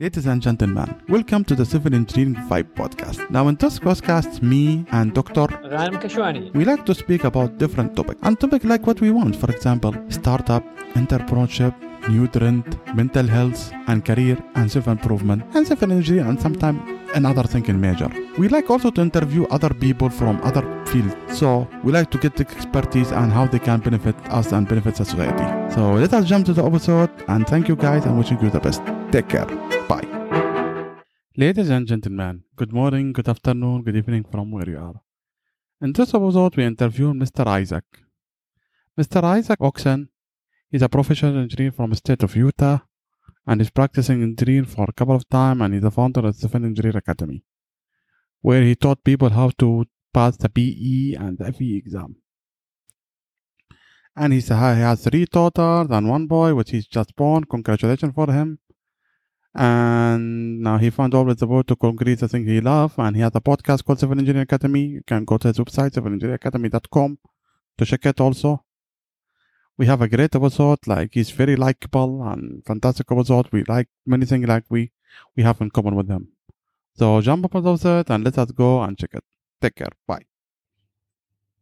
Ladies and gentlemen, welcome to the Civil Engineering Vibe podcast. Now, in this podcast, me and Dr. Ghanem Kashwani. We like to speak about different topics and topics like what we want. For example, startup, entrepreneurship, new trend, mental health and career and self improvement and civil engineering and sometimes another thinking major. We like also to interview other people from other fields. So we like to get the expertise and how they can benefit us and benefit society. So let us jump to the episode and thank you guys and wishing you the best. Take care. Ladies and gentlemen, good morning, good afternoon, good evening from where you are. In this episode, we interview Mr. Isaac. Mr. Isaac Oakeson is a professional engineer from the state of Utah and is practicing engineer for a couple of time and is the founder of the Civil Engineer Academy, where he taught people how to pass the PE and the FE exam. And he has three daughters and one boy, which he's just born. Congratulations for him and now he found always the way to concrete the thing he loves and he has a podcast called Civil Engineering Academy. You can go to his website, civilengineeringacademy.com to check it also. We have a great episode, like he's very likable and fantastic episode. We like many things like we we have in common with him. So jump up on it and let us go and check it. Take care. Bye.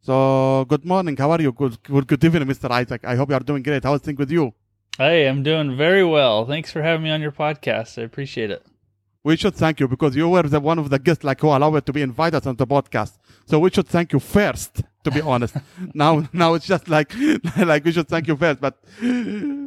So good morning. How are you? Good good, good evening, Mr. Isaac. I hope you are doing great. How's things with you? Hey, I'm doing very well. Thanks for having me on your podcast. I appreciate it. We should thank you because you were the one of the guests like who allowed to be invited on the podcast. So we should thank you first, to be honest. now, now it's just like, like we should thank you first, but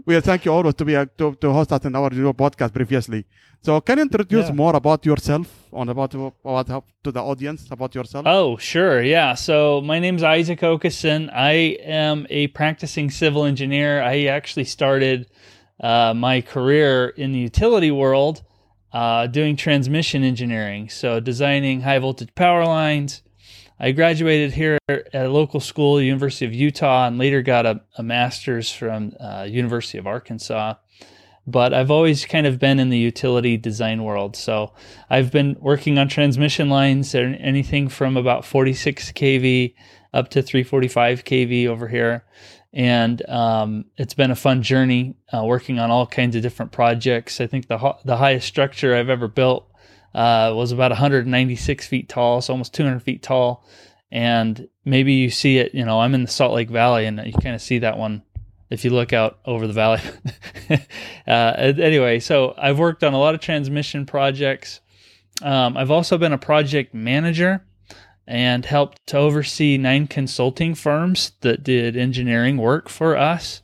we thank you always to be, a, to, to host us in our podcast previously. So can you introduce Yeah. more about yourself on about, about to the audience about yourself? Oh, sure. Yeah. So my name is Isaac Oakeson. I am a practicing civil engineer. I actually started uh, my career in the utility world uh, doing transmission engineering. So designing high voltage power lines. I graduated here at a local school, University of Utah, and later got a, a master's from uh, University of Arkansas. But I've always kind of been in the utility design world. So I've been working on transmission lines, and anything from about 46 kV up to 345 kV over here. And um, it's been a fun journey uh, working on all kinds of different projects. I think the ho- the highest structure I've ever built uh, was about 196 feet tall, so almost 200 feet tall. And maybe you see it, you know, I'm in the Salt Lake Valley, and you kind of see that one if you look out over the valley. uh, anyway, so I've worked on a lot of transmission projects. Um, I've also been a project manager and helped to oversee nine consulting firms that did engineering work for us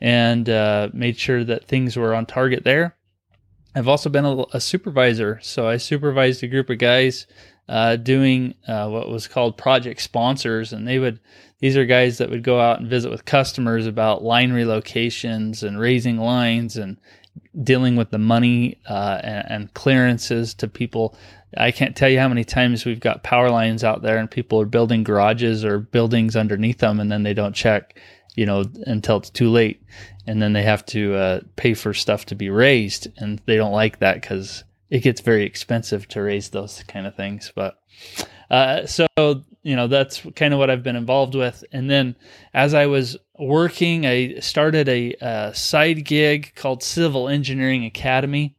and uh, made sure that things were on target there. I've also been a, a supervisor, so I supervised a group of guys uh, doing uh, what was called project sponsors, and they would these are guys that would go out and visit with customers about line relocations and raising lines and dealing with the money uh, and, and clearances to people. I can't tell you how many times we've got power lines out there and people are building garages or buildings underneath them, and then they don't check, you know, until it's too late, and then they have to uh, pay for stuff to be raised, and they don't like that because it gets very expensive to raise those kind of things. But uh, so you know that's kind of what I've been involved with. And then as I was working, I started a, uh side gig called Civil Engineering Academy,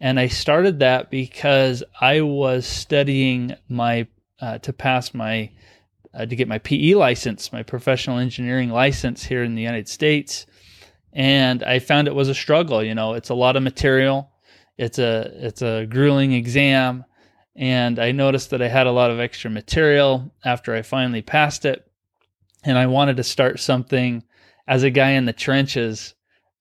and I started that because I was studying my uh, to pass my uh, to get my PE license, my professional engineering license here in the United States, and I found it was a struggle. You know, it's a lot of material. It's a it's a grueling exam and I noticed that I had a lot of extra material after I finally passed it, and I wanted to start something as a guy in the trenches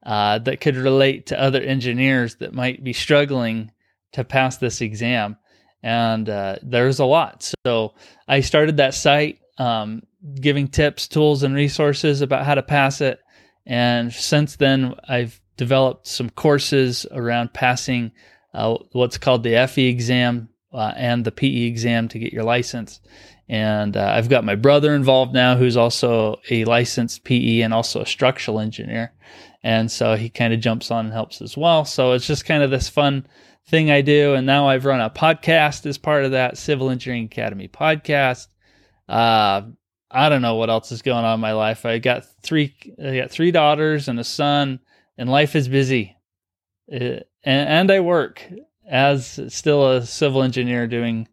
uh, that could relate to other engineers that might be struggling to pass this exam. And uh, there's a lot, so I started that site, um, giving tips, tools, and resources about how to pass it. And since then, I've developed some courses around passing uh, what's called the FE exam uh, and the PE exam to get your license. And uh, I've got my brother involved now, who's also a licensed PE and also a structural engineer. And so he kind of jumps on and helps as well. So it's just kind of this fun thing I do. And now I've run a podcast as part of that Civil Engineering Academy podcast. Uh, I don't know what else is going on in my life. I got three, I got three daughters and a son, and life is busy. Uh, and, and I work as still a civil engineer doing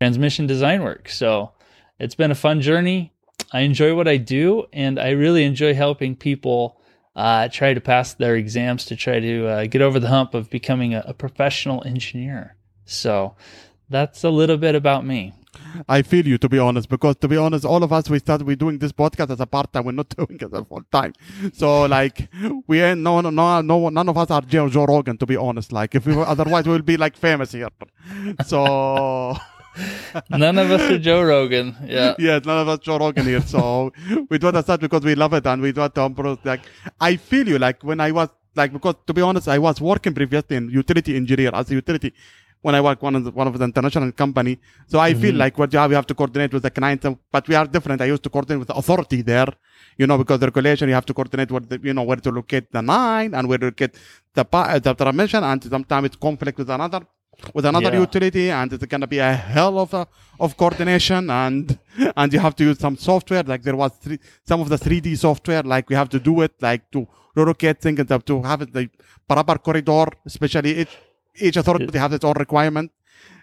transmission design work. So it's been a fun journey. I enjoy what I do, and I really enjoy helping people uh, try to pass their exams to try to uh, get over the hump of becoming a, a professional engineer. So that's a little bit about me. I feel you to be honest, because to be honest, all of us we started we doing this podcast as a part time. We're not doing it as a full time. So like we ain't no no no no none of us are Joe, Joe Rogan to be honest. Like if we were otherwise we'll be like famous here. So none of us are Joe Rogan. Yeah. Yeah, none of us Joe Rogan here. So we do that because we love it and we do it um, to improve. Like I feel you like when I was like because to be honest, I was working previously in utility engineer as a utility when I work one of the, one of the international company. So I mm-hmm. feel like what job we have to coordinate with the client, but we are different. I used to coordinate with the authority there, you know, because the regulation you have to coordinate with the, you know where to locate the line and where to locate the the transmission, and sometimes it's conflict with another with another yeah. utility and it's going to be a hell of a, of coordination and and you have to use some software like there was three, some of the 3d software like we have to do it like to relocate things and to have it the proper corridor especially each each authority has its own requirement.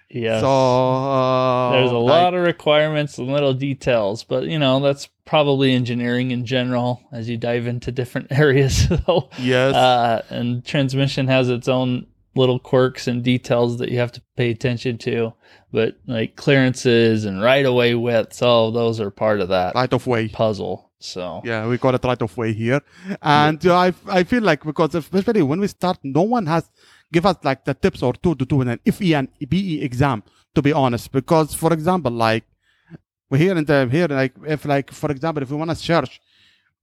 Yeah. So uh, there's a lot of requirements and little details but you know that's probably engineering in general as you dive into different areas yes. Uh, and transmission has its own little quirks and details that you have to pay attention to. But like clearances and right of way widths, all those are part of that right of way puzzle. So. Yeah, we got it right of way here, and uh, I I feel like because especially when we start, no one has give us like the tips or two to do in an FE and PE exam. To be honest, because for example, like we here in the uh, here like if like for example if we want to search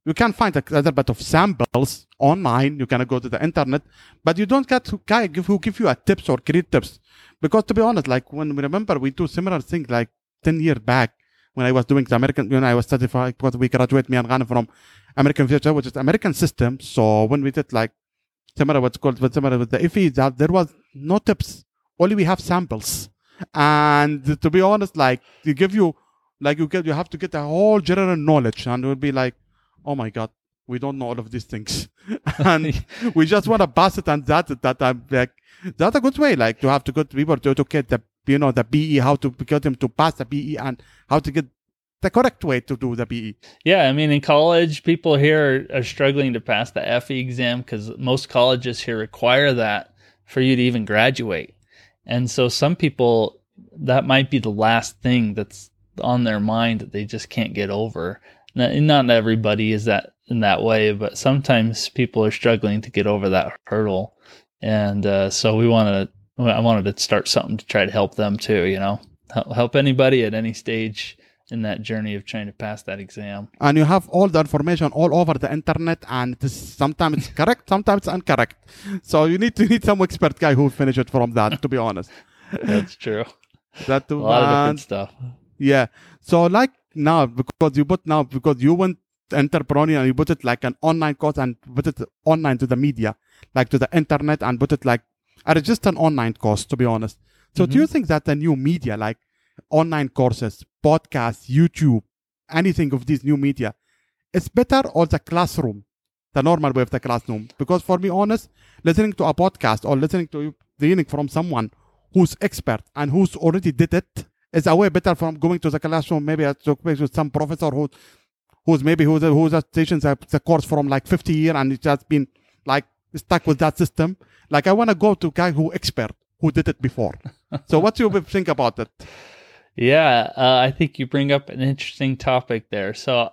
you can find a little bit of samples online. You can go to the internet, but you don't get who give, who give you a tips or create tips. Because to be honest, like when we remember, we do similar things like 10 years back when I was doing the American, when I was certified, because we graduated me and Ghanem from American Future, which is American system. So when we did like similar what's called, similar with the IFE, that there was no tips. Only we have samples. And to be honest, like they give you, like you get, you have to get a whole general knowledge and it will be like, oh my god, we don't know all of these things, and we just want to pass it, and that that I'm like that's a good way, like to have to get people to, to get the you know the PE, how to get them to pass the PE, and how to get the correct way to do the PE. Yeah, I mean, in college, people here are, are struggling to pass the FE exam because most colleges here require that for you to even graduate. And so some people, that might be the last thing that's on their mind that they just can't get over not everybody is that in that way, but sometimes people are struggling to get over that hurdle, and uh, so we wanted to, I wanted to start something to try to help them too. You know, help anybody at any stage in that journey of trying to pass that exam. And you have all the information all over the internet, and it's, sometimes it's correct, sometimes it's incorrect. So you need to need some expert guy who finish it from that. To be honest, that's true. That a lot of stuff. Yeah. So like now because you put now because you went entrepreneur and you put it like an online course and put it online to the media, like to the internet and put it like at just an online course, to be honest. So mm-hmm. do you think that the new media, like online courses, podcasts, YouTube, anything of these new media, it's better or the classroom, the normal way of the classroom? Because for me, honest, listening to a podcast or listening to reading from someone who's expert and who's already did it is a way better from going to the classroom, maybe to talk with some professor who, who's maybe who's who's teaching the, the course from like 50 years and it's just been like stuck with that system. Like I want to go to guy who expert who did it before. so what do you think about it? Yeah, uh, I think you bring up an interesting topic there. So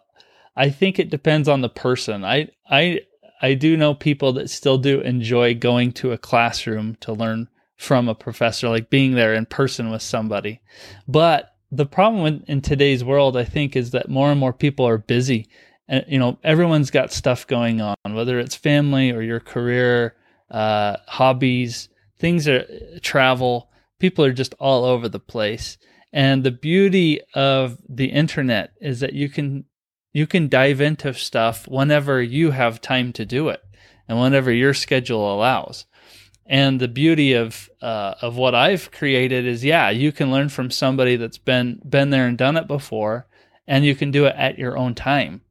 I think it depends on the person. I I I do know people that still do enjoy going to a classroom to learn from a professor, like being there in person with somebody. But the problem in, in today's world, I think, is that more and more people are busy. And, you know, everyone's got stuff going on, whether it's family or your career, uh, hobbies, things are travel. People are just all over the place. And the beauty of the internet is that you can you can dive into stuff whenever you have time to do it and whenever your schedule allows. And the beauty of uh, of what I've created is, yeah, you can learn from somebody that's been been there and done it before, and you can do it at your own time.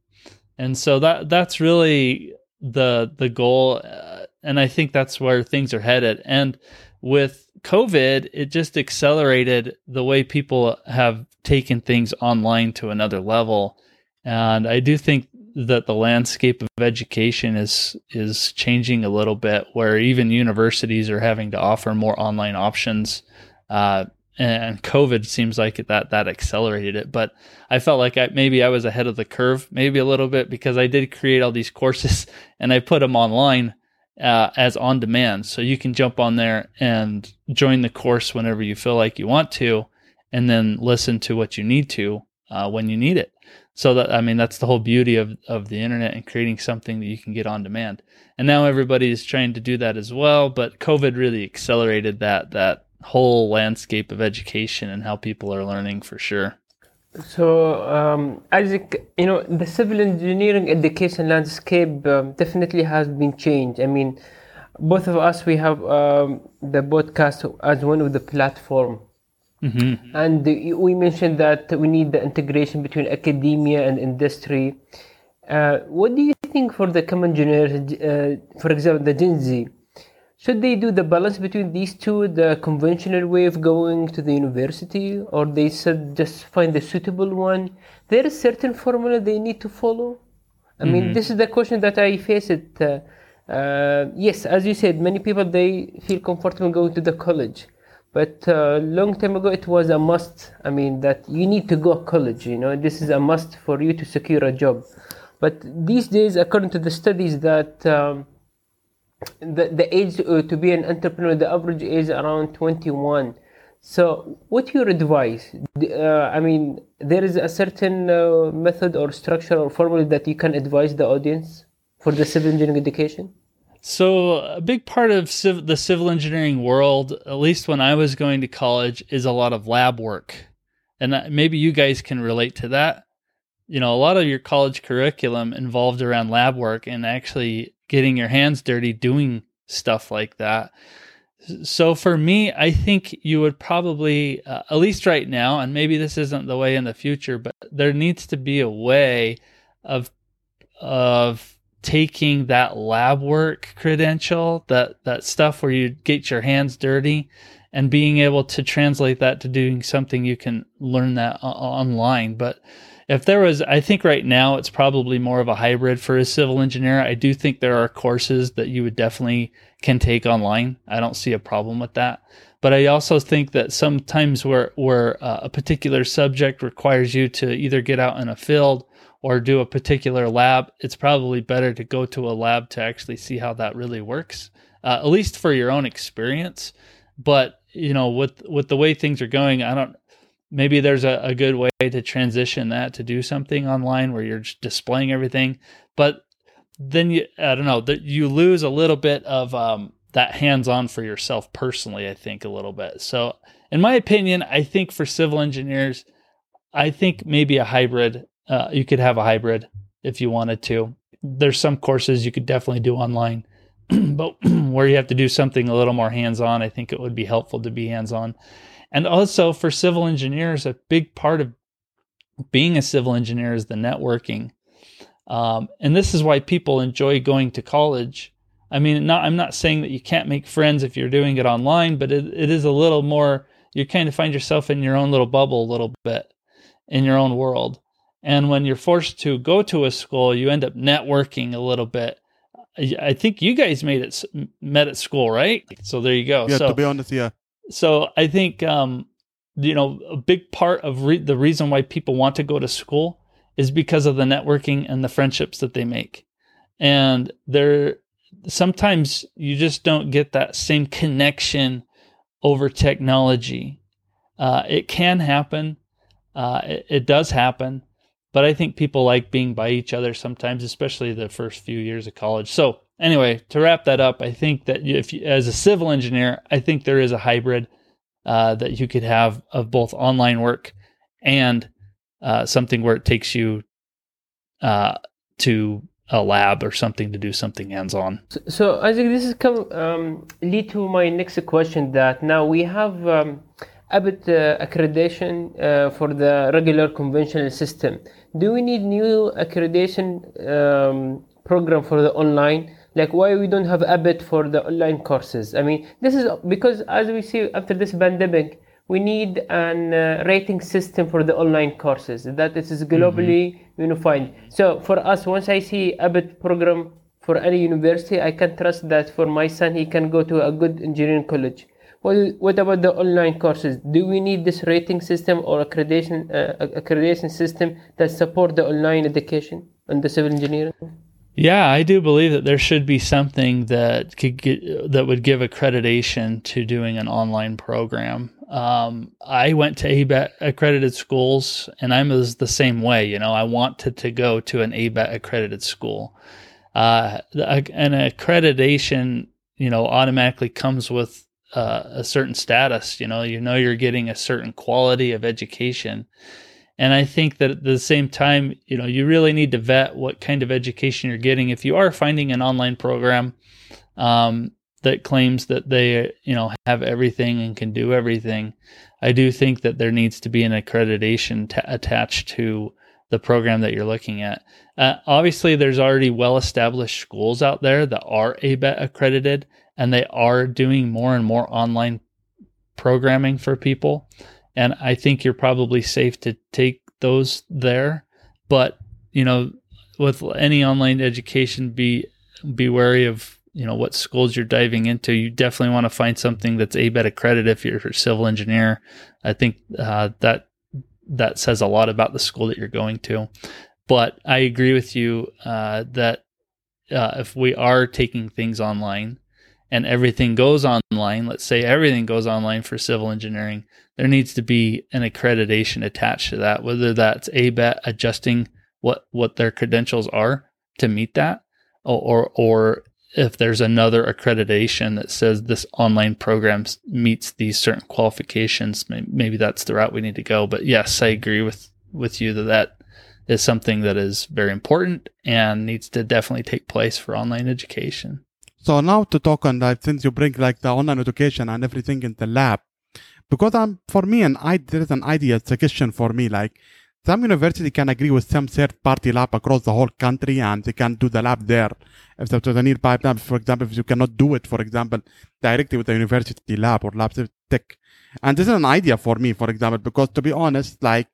And so that that's really the the goal, uh, and I think that's where things are headed. And with COVID, it just accelerated the way people have taken things online to another level. And I do think that the landscape of education is is changing a little bit, where even universities are having to offer more online options. Uh, and COVID seems like that that accelerated it. But I felt like I, maybe I was ahead of the curve, maybe a little bit, because I did create all these courses and I put them online uh, as on demand, so you can jump on there and join the course whenever you feel like you want to, and then listen to what you need to uh, when you need it. So that I mean that's the whole beauty of of the internet and creating something that you can get on demand. And now everybody is trying to do that as well, but COVID really accelerated that that whole landscape of education and how people are learning for sure. So, um, Isaac, you know, the civil engineering education landscape um, definitely has been changed. I mean, both of us, we have um, the podcast as one of the platform. Mm-hmm. And we mentioned that we need the integration between academia and industry. Uh, what do you think for the common generation, uh, for example, the Gen Z? Should they do the balance between these two, the conventional way of going to the university, or they should just find the suitable one? There is certain formula they need to follow. I mm-hmm. mean, this is the question that I face. It uh, uh, yes, as you said, many people they feel comfortable going to the college, but uh, long time ago it was a must. I mean, that you need to go to college. You know, this is a must for you to secure a job. But these days, according to the studies, that um, the, the age uh, to be an entrepreneur, the average age around 21. So, what your advice? Uh, I mean, there is a certain uh, method or structure or formula that you can advise the audience for the civil engineering education. So, a big part of civ- the civil engineering world, at least when I was going to college, is a lot of lab work, and maybe you guys can relate to that. You know, a lot of your college curriculum involved around lab work and actually getting your hands dirty doing stuff like that. So for me, I think you would probably, uh, at least right now, and maybe this isn't the way in the future, but there needs to be a way of of taking that lab work credential, that that stuff where you get your hands dirty, and being able to translate that to doing something you can learn that online. But if there was, I think right now it's probably more of a hybrid for a civil engineer. I do think there are courses that you would definitely can take online. I don't see a problem with that. But I also think that sometimes where where uh, a particular subject requires you to either get out in a field or do a particular lab, it's probably better to go to a lab to actually see how that really works, uh, at least for your own experience. But you know, with with the way things are going, I don't maybe there's a, a good way to transition that to do something online where you're displaying everything. But then you i don't know that you lose a little bit of um, that hands-on for yourself personally i think a little bit. So in my opinion i think for civil engineers i think maybe a hybrid uh, you could have a hybrid if you wanted to. There's some courses you could definitely do online but where you have to do something a little more hands-on i think it would be helpful to be hands-on and also for civil engineers, a big part of being a civil engineer is the networking. Um, and this is why people enjoy going to college. I mean, not, I'm not saying that you can't make friends if you're doing it online, but it, it is a little more, you kind of find yourself in your own little bubble a little bit, in your own world. And when you're forced to go to a school, you end up networking a little bit. I think you guys made it met at school, right? So there you go. Yeah, so, to be honest, yeah so I think um, you know a big part of re- the reason why people want to go to school is because of the networking and the friendships that they make, and there sometimes you just don't get that same connection over technology. Uh, it can happen. Uh, it, it does happen, but I think people like being by each other sometimes, especially the first few years of college. So anyway, to wrap that up, I think that if you, as a civil engineer, I think there is a hybrid uh, that you could have of both online work and uh, something where it takes you uh, to a lab or something to do something hands-on. So, so I think this is come um, lead to my next question. That now we have. Um, ABET uh, accreditation uh, for the regular conventional system. Do we need new accreditation um, program for the online like why we don't have ABET for the online courses i mean this is because as we see after this pandemic we need an uh, rating system for the online courses that it is globally mm-hmm. unified so for us once i see ABET program for any university i can trust that for my son he can go to a good engineering college well, what about the online courses? Do we need this rating system or accreditation uh, accreditation system that support the online education and the civil engineering? Yeah, I do believe that there should be something that could get, that would give accreditation to doing an online program. Um, I went to ABET accredited schools, and I'm the same way. You know, I wanted to go to an ABET accredited school. Uh, an accreditation, you know, automatically comes with uh, a certain status. You know, you know you're getting a certain quality of education. And I think that at the same time, you know, you really need to vet what kind of education you're getting. If you are finding an online program um, that claims that they, you know, have everything and can do everything, I do think that there needs to be an accreditation t- attached to the program that you're looking at. Uh, obviously, there's already well established schools out there that are ABET accredited and they are doing more and more online programming for people. And I think you're probably safe to take those there. But, you know, with any online education, be be wary of, you know, what schools you're diving into. You definitely want to find something that's ABET accredited if you're a civil engineer. I think uh, that that says a lot about the school that you're going to. But I agree with you uh, that uh, if we are taking things online, and everything goes online, let's say everything goes online for civil engineering, there needs to be an accreditation attached to that, whether that's ABET adjusting what what their credentials are to meet that, or or, or if there's another accreditation that says this online program meets these certain qualifications, maybe that's the route we need to go. But yes, I agree with with you that that is something that is very important and needs to definitely take place for online education. So now to talk on that, since you bring like the online education and everything in the lab, because I'm for me an I there is an idea suggestion for me like some university can agree with some third party lab across the whole country and they can do the lab there. If there's a nearby lab, for example, if you cannot do it, for example, directly with the university lab or lab tech. And this is an idea for me, for example, because to be honest, like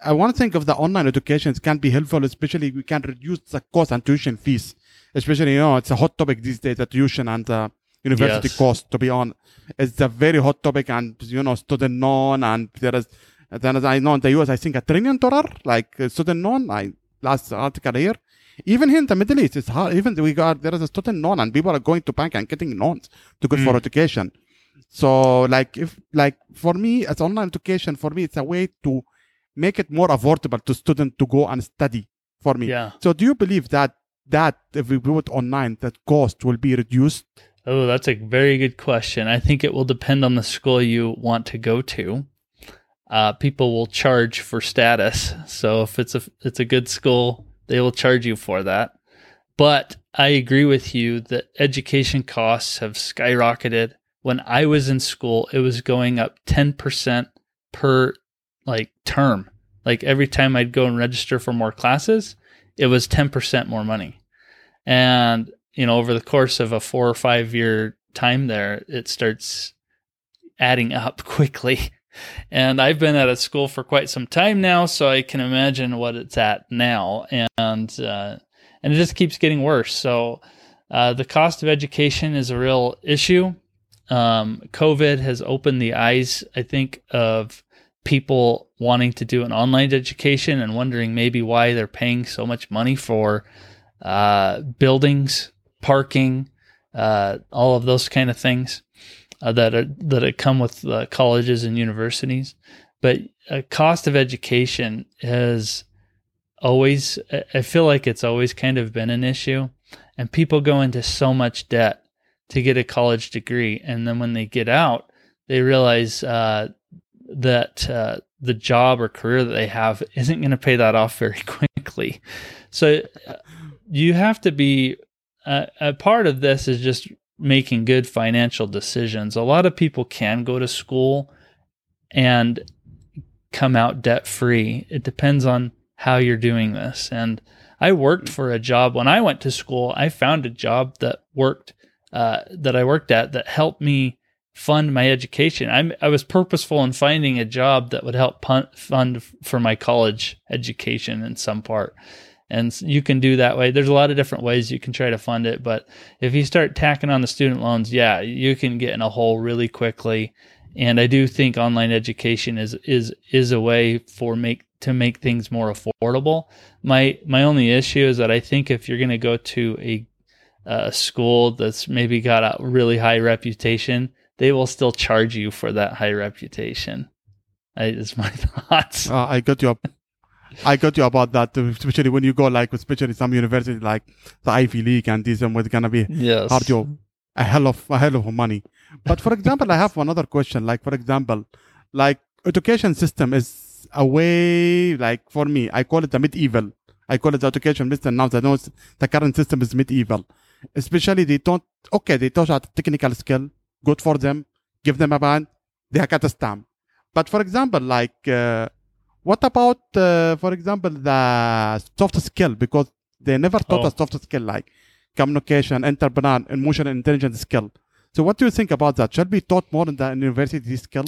I want to think of the online educations can be helpful, especially we can reduce the cost and tuition fees especially you know it's a hot topic these days the tuition and the university yes. cost to be on it's a very hot topic and you know student loan and there is then as I know in the US I think a trillion dollar like uh, student loan I last article here even here in the Middle East it's hard even we got there is a student loan and people are going to bank and getting loans to go mm. for education so like if like for me as online education for me it's a way to make it more affordable to students to go and study for me yeah so do you believe that that if we do it online, that cost will be reduced? Oh, that's a very good question. I think it will depend on the school you want to go to. Uh, people will charge for status, so if it's a it's a good school, they will charge you for that. But I agree with you that education costs have skyrocketed. When I was in school, it was going up ten percent per like term. Like every time I'd go and register for more classes, it was 10% more money. And, you know, over the course of a four or five year time there, it starts adding up quickly. And I've been at a school for quite some time now, so I can imagine what it's at now. And, uh, and it just keeps getting worse. So, uh, the cost of education is a real issue. Um, COVID has opened the eyes, I think, of people wanting to do an online education and wondering maybe why they're paying so much money for uh, buildings, parking, uh, all of those kind of things uh, that are that come with uh, colleges and universities. But cost of education has always, I feel like it's always kind of been an issue, and people go into so much debt to get a college degree, and then when they get out, they realize uh, that uh, the job or career that they have isn't going to pay that off very quickly. So uh, you have to be uh, a part of this is just making good financial decisions. A lot of people can go to school and come out debt free. It depends on how you're doing this. And I worked for a job when I went to school. I found a job that worked uh, that I worked at that helped me fund my education. I'm, I was purposeful in finding a job that would help fund for my college education in some part. And you can do that way. There's a lot of different ways you can try to fund it, but if you start tacking on the student loans, yeah, you can get in a hole really quickly. And I do think online education is is is a way for make to make things more affordable. My my only issue is that I think if you're going to go to a a school that's maybe got a really high reputation, they will still charge you for that high reputation. I, is my thoughts. Uh, I got you. I got you about that, especially when you go like, especially some university like the Ivy League and these, and it's gonna be yes. hard you a hell of a hell of money. But for example, I have another question. Like for example, like education system is a way like for me, I call it the medieval. I call it the education system now. I know the current system is medieval. Especially they don't okay, they taught a technical skill, good for them, give them a band, they got a stamp. But for example, like uh, what about, uh, for example, the soft skill? Because they never taught oh. us soft skill like communication, entrepreneur, emotional intelligence skill. So, what do you think about that? Should be taught more in the university skill?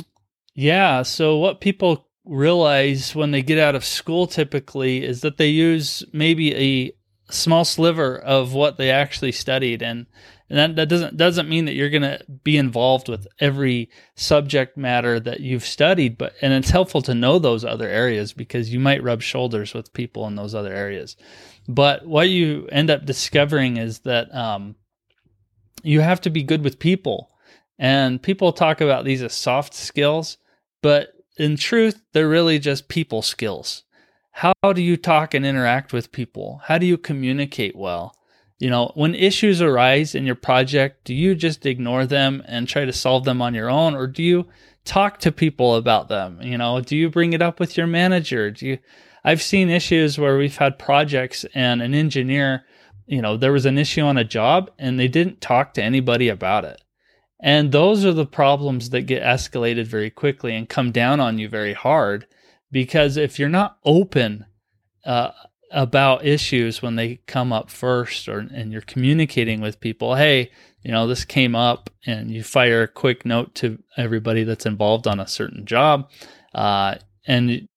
Yeah. So, what people realize when they get out of school typically is that they use maybe a small sliver of what they actually studied, and and that, that doesn't doesn't mean that you're going to be involved with every subject matter that you've studied but and it's helpful to know those other areas because you might rub shoulders with people in those other areas. But what you end up discovering is that um, you have to be good with people. And people talk about these as soft skills but in truth they're really just people skills. How do you talk and interact with people? How do you communicate well you know, when issues arise in your project, do you just ignore them and try to solve them on your own or do you talk to people about them? You know, do you bring it up with your manager? Do you I've seen issues where we've had projects and an engineer, you know, there was an issue on a job and they didn't talk to anybody about it. And those are the problems that get escalated very quickly and come down on you very hard because if you're not open uh, about issues when they come up first or and you're communicating with people hey you know this came up and you fire a quick note to everybody that's involved on a certain job uh, and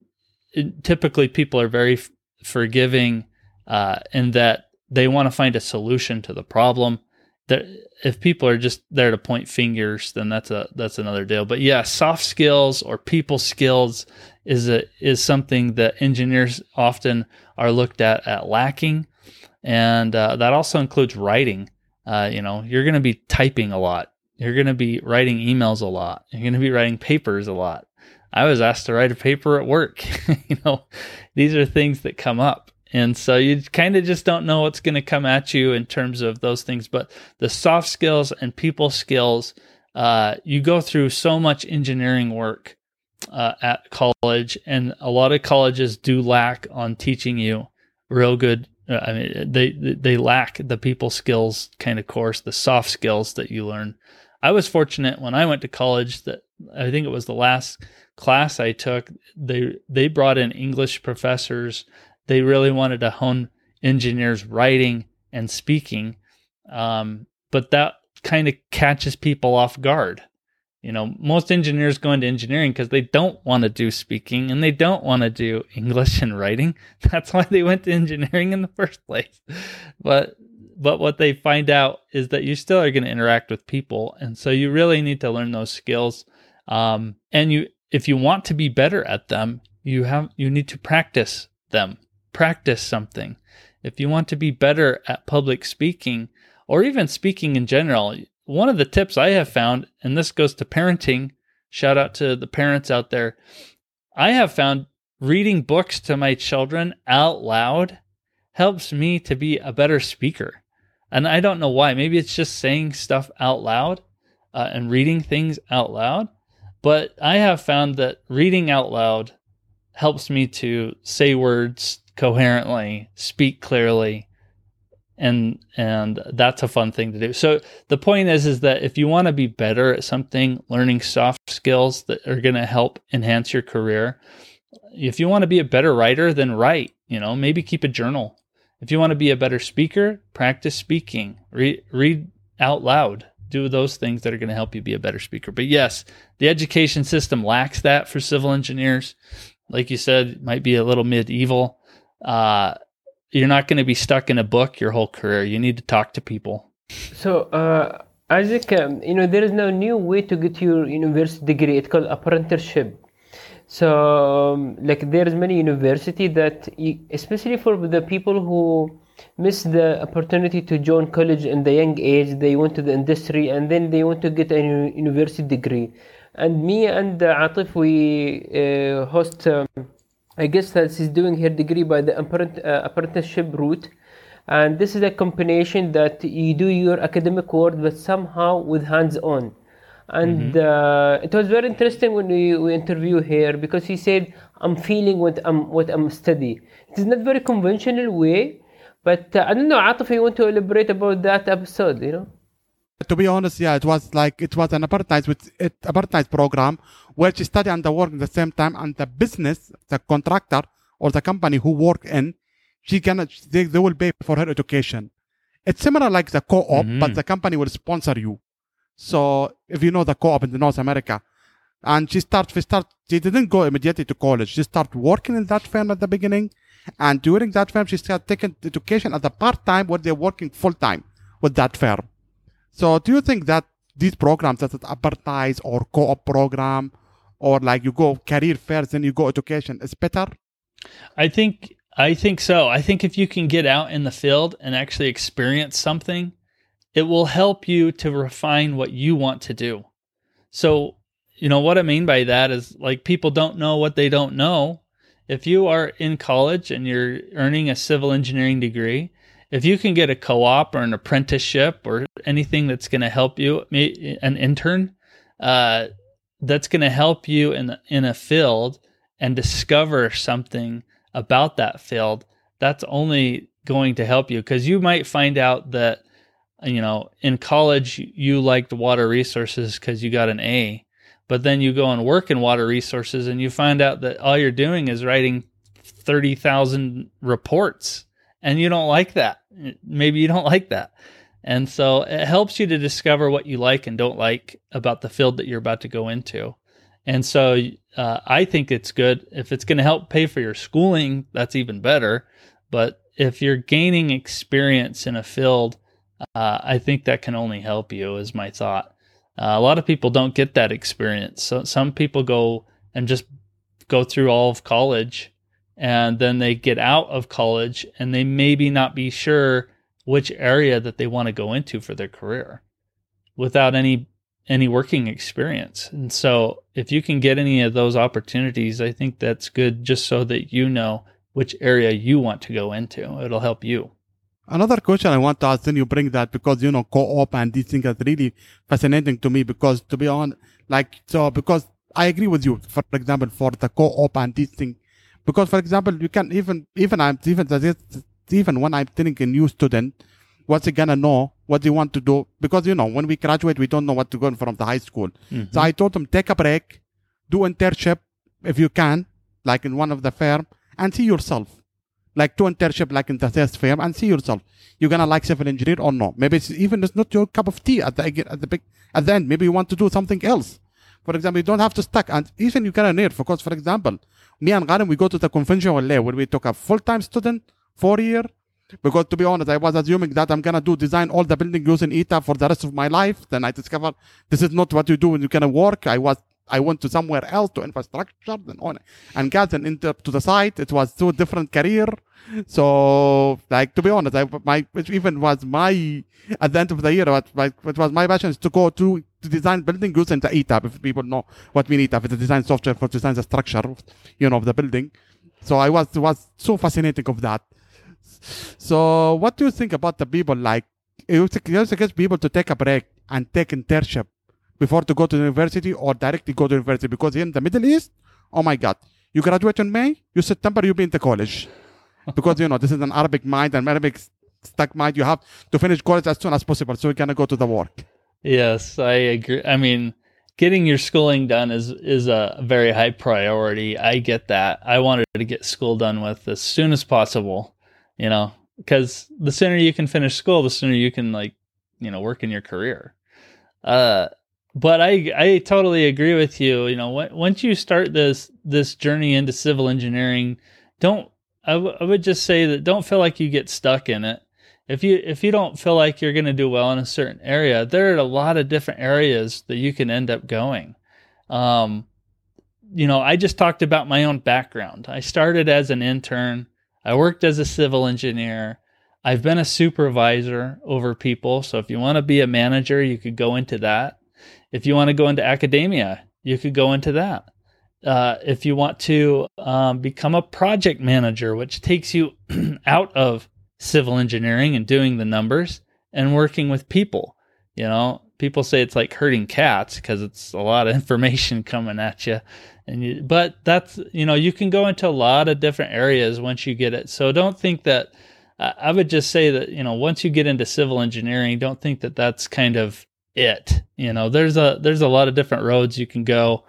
it, typically people are very f- forgiving uh, in that they want to find a solution to the problem. That if people are just there to point fingers then that's a that's another deal but yeah soft skills or people skills is a is something that engineers often are looked at at lacking, and uh, that also includes writing. Uh, you know, you're going to be typing a lot. You're going to be writing emails a lot. You're going to be writing papers a lot. I was asked to write a paper at work. you know, these are things that come up. And so you kind of just don't know what's going to come at you in terms of those things. But the soft skills and people skills, uh, you go through so much engineering work uh, at college, and a lot of colleges do lack on teaching you real good. Uh, I mean, they they lack the people skills kind of course, the soft skills that you learn. I was fortunate when I went to college that I think it was the last class I took. They they brought in English professors. They really wanted to hone engineers' writing and speaking, um, but that kind of catches people off guard you know, most engineers go into engineering because they don't want to do speaking and they don't want to do English and writing. That's why they went to engineering in the first place. But but what they find out is that you still are going to interact with people, and so you really need to learn those skills. Um, and you, if you want to be better at them, you have you need to practice them. Practice something. If you want to be better at public speaking or even speaking in general, one of the tips I have found, and this goes to parenting, shout out to the parents out there. I have found reading books to my children out loud helps me to be a better speaker. And I don't know why. Maybe it's just saying stuff out loud uh, and reading things out loud. But I have found that reading out loud helps me to say words coherently, speak clearly, and and that's a fun thing to do. So the point is is that if you want to be better at something, learning soft skills that are going to help enhance your career. If you want to be a better writer, then write. You know, maybe keep a journal If you want to be a better speaker, practice speaking. Read, read out loud. Do those things that are going to help you be a better speaker. But yes, the education system lacks that for civil engineers. Like you said, might be a little medieval. Uh, you're not going to be stuck in a book your whole career. You need to talk to people. So, uh, Isaac, um, you know, there is no new way to get your university degree. It's called apprenticeship. So, um, like, there is many university that, you, especially for the people who miss the opportunity to join college in the young age, they went to the industry and then they want to get a university degree. And me and Atif, we uh, host um, a guest that is doing her degree by the apprent- uh, apprenticeship route. And this is a combination that you do your academic work but somehow with hands-on and uh, it was very interesting when we, we interview here because she said i'm feeling what i'm what i'm studying. It is not very conventional way but uh, i don't know atif you want to elaborate about that episode you know to be honest, yeah, it was like it was an apartheid with it apartheid program where she study and work at the same time, and the business, the contractor or the company who work in, she can they, they will pay for her education. It's similar like the co-op, Mhm. but the company will sponsor you. So if you know the co-op in the North America, and she start she start she didn't go immediately to college. She started working in that firm at the beginning, and during that firm she started taking education at the part time where they're working full time with that firm. So do you think that these programs, that it's apartheid or co-op program, or like you go career fairs then you go education, is better? I think I think so. I think if you can get out in the field and actually experience something, it will help you to refine what you want to do. So, you know what I mean by that is like people don't know what they don't know. If you are in college and you're earning a civil engineering degree, if you can get a co-op or an apprenticeship or anything that's going to help you, an intern, uh, that's going to help you in in a field and discover something about that field, that's only going to help you because you might find out that you know in college you liked water resources because you got an A, but then you go and work in water resources and you find out that all you're doing is writing thirty thousand reports, and you don't like that. Maybe you don't like that. And so it helps you to discover what you like and don't like about the field that you're about to go into. And so uh, I think it's good. If it's going to help pay for your schooling, that's even better. But if you're gaining experience in a field, uh, I think that can only help you, is my thought. Uh, a lot of people don't get that experience. So some people go and just go through all of college and then they get out of college and they maybe not be sure which area that they want to go into for their career without any any working experience. And so if you can get any of those opportunities, I think that's good just so that you know which area you want to go into. It'll help you. Another question I want to ask, then you bring that because, you know, co-op and these things are really fascinating to me because to be honest, like, so because I agree with you, for example, for the co-op and these things, because for example, you can even, even I'm, even, even when I'm telling a new student, what's he gonna know, what they want to do, because, you know, when we graduate, we don't know what to go from the high school. So mm-hmm. I told them, take a break, do internship if you can, like in one of the firm, and see yourself like do internship like in the test firm and see yourself. You're gonna like civil engineer or no? Maybe it's even it's not your cup of tea at the at the big at the end. Maybe you want to do something else. For example, you don't have to stuck and even you can learn because for example, me and Ghanem we go to the conventional layer where we took a full time student four year. Because to be honest, I was assuming that I'm gonna do design all the building using ETABS for the rest of my life. Then I discovered this is not what you do when you can work. I was I went to somewhere else to infrastructure then on and got an inter to the site. It was two different career. So like to be honest, I my which even was my at the end of the year what it was my passion is to go to to design building using the ETABS if people know what mean ETABS it's the design software for design the structure you know of the building. So I was was so fascinating of that. So what do you think about the people like you suggest people to take a break and take internship before to go to university or directly go to university because in the Middle East, oh my God, you graduate in May, you September you be in the college because you know this is an Arabic mind and Arabic stuck mind. You have to finish college as soon as possible so you can go to the work. Yes, I agree. I mean, getting your schooling done is is a very high priority. I get that. I wanted to get school done with as soon as possible. You know, because the sooner you can finish school, the sooner you can like you know work in your career. Uh, but I I totally agree with you. You know, once you start this this journey into civil engineering, don't I, w- I would just say that don't feel like you get stuck in it. If you if you don't feel like you're going to do well in a certain area, there are a lot of different areas that you can end up going. Um, you know, I just talked about my own background. I started as an intern. I worked as a civil engineer. I've been a supervisor over people. So if you want to be a manager, you could go into that. If you want to go into academia, you could go into that. Uh, if you want to um, become a project manager, which takes you out of civil engineering and doing the numbers and working with people, you know, people say it's like herding cats because it's a lot of information coming at you and you, but that's you know you can go into a lot of different areas once you get it. So don't think that i would just say that you know once you get into civil engineering don't think that that's kind of it. You know there's a there's a lot of different roads you can go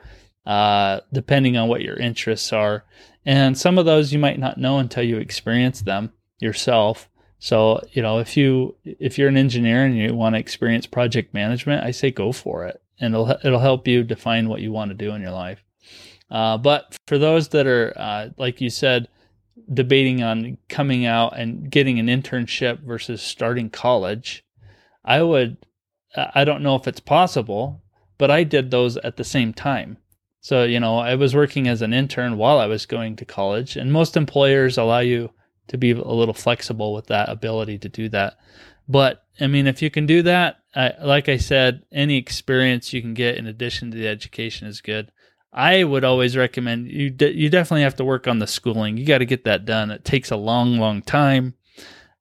uh, depending on what your interests are. And some of those you might not know until you experience them yourself. So you know if you if you're an engineer and you want to experience project management i say go for it. And it'll it'll help you define what you want to do in your life. Uh, but for those that are, uh, like you said, debating on coming out and getting an internship versus starting college, I would, I don't know if it's possible, but I did those at the same time. So, you know, I was working as an intern while I was going to college, and most employers allow you to be a little flexible with that ability to do that. But I mean, if you can do that, I, like I said, any experience you can get in addition to the education is good. I would always recommend you. De- you definitely have to work on the schooling. You got to get that done. It takes a long, long time.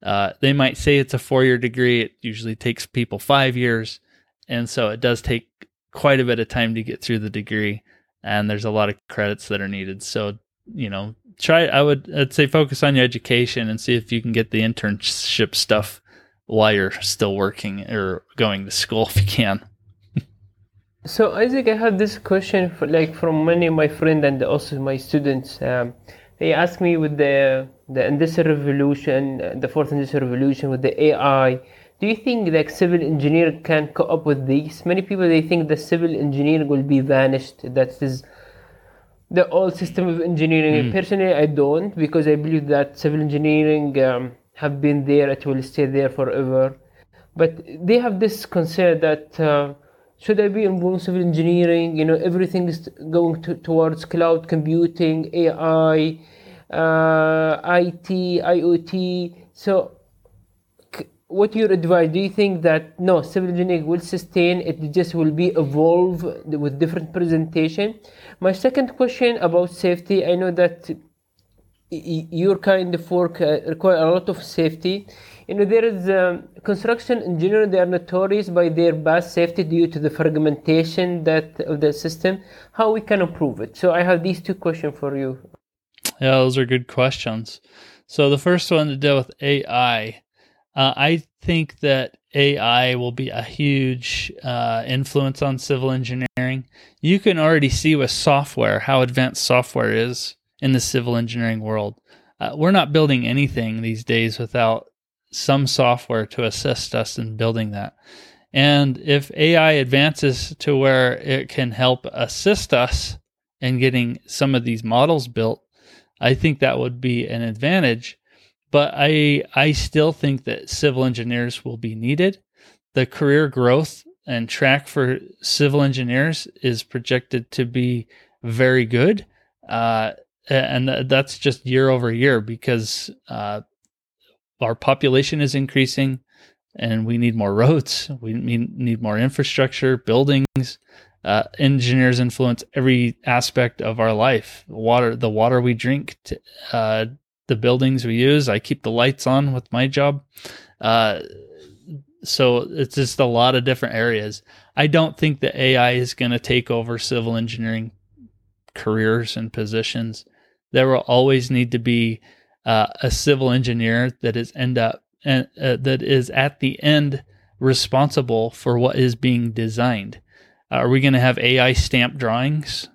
Uh, they might say it's a four year degree. It usually takes people five years, and so it does take quite a bit of time to get through the degree. And there's a lot of credits that are needed. So you know, try. I would I'd say focus on your education and see if you can get the internship stuff while you're still working or going to school if you can. So Isaac, I have this question for, like from many of my friends and also my students. Um, they ask me with the the industrial revolution, uh, the fourth industrial revolution, with the AI. Do you think like civil engineer can cope with these? Many people they think the civil engineering will be vanished. That is the old system of engineering. Mm. Personally, I don't because I believe that civil engineering um, have been there. It will stay there forever. But they have this concern that. Uh, should I be involved in civil engineering? You know, everything is going to, towards cloud computing, AI, uh, IT, IoT. So, what your advice? Do you think that no, civil engineering will sustain? It just will be evolve with different presentation. My second question about safety. I know that your kind of work uh, require a lot of safety you know there is um, construction engineer they are notorious by their bad safety due to the fragmentation that of the system how we can improve it so i have these two questions for you yeah those are good questions so the first one to deal with ai uh, i think that ai will be a huge uh, influence on civil engineering you can already see with software how advanced software is in the civil engineering world uh, we're not building anything these days without some software to assist us in building that. And if AI advances to where it can help assist us in getting some of these models built, I think that would be an advantage. But I I still think that civil engineers will be needed. The career growth and track for civil engineers is projected to be very good. Uh, and that's just year over year because uh, our population is increasing and we need more roads we need more infrastructure buildings uh, engineers influence every aspect of our life water the water we drink uh, the buildings we use i keep the lights on with my job uh, so it's just a lot of different areas i don't think that ai is going to take over civil engineering careers and positions there will always need to be uh, a civil engineer that is end up uh, that is at the end responsible for what is being designed. Uh, are we going to have AI stamp drawings?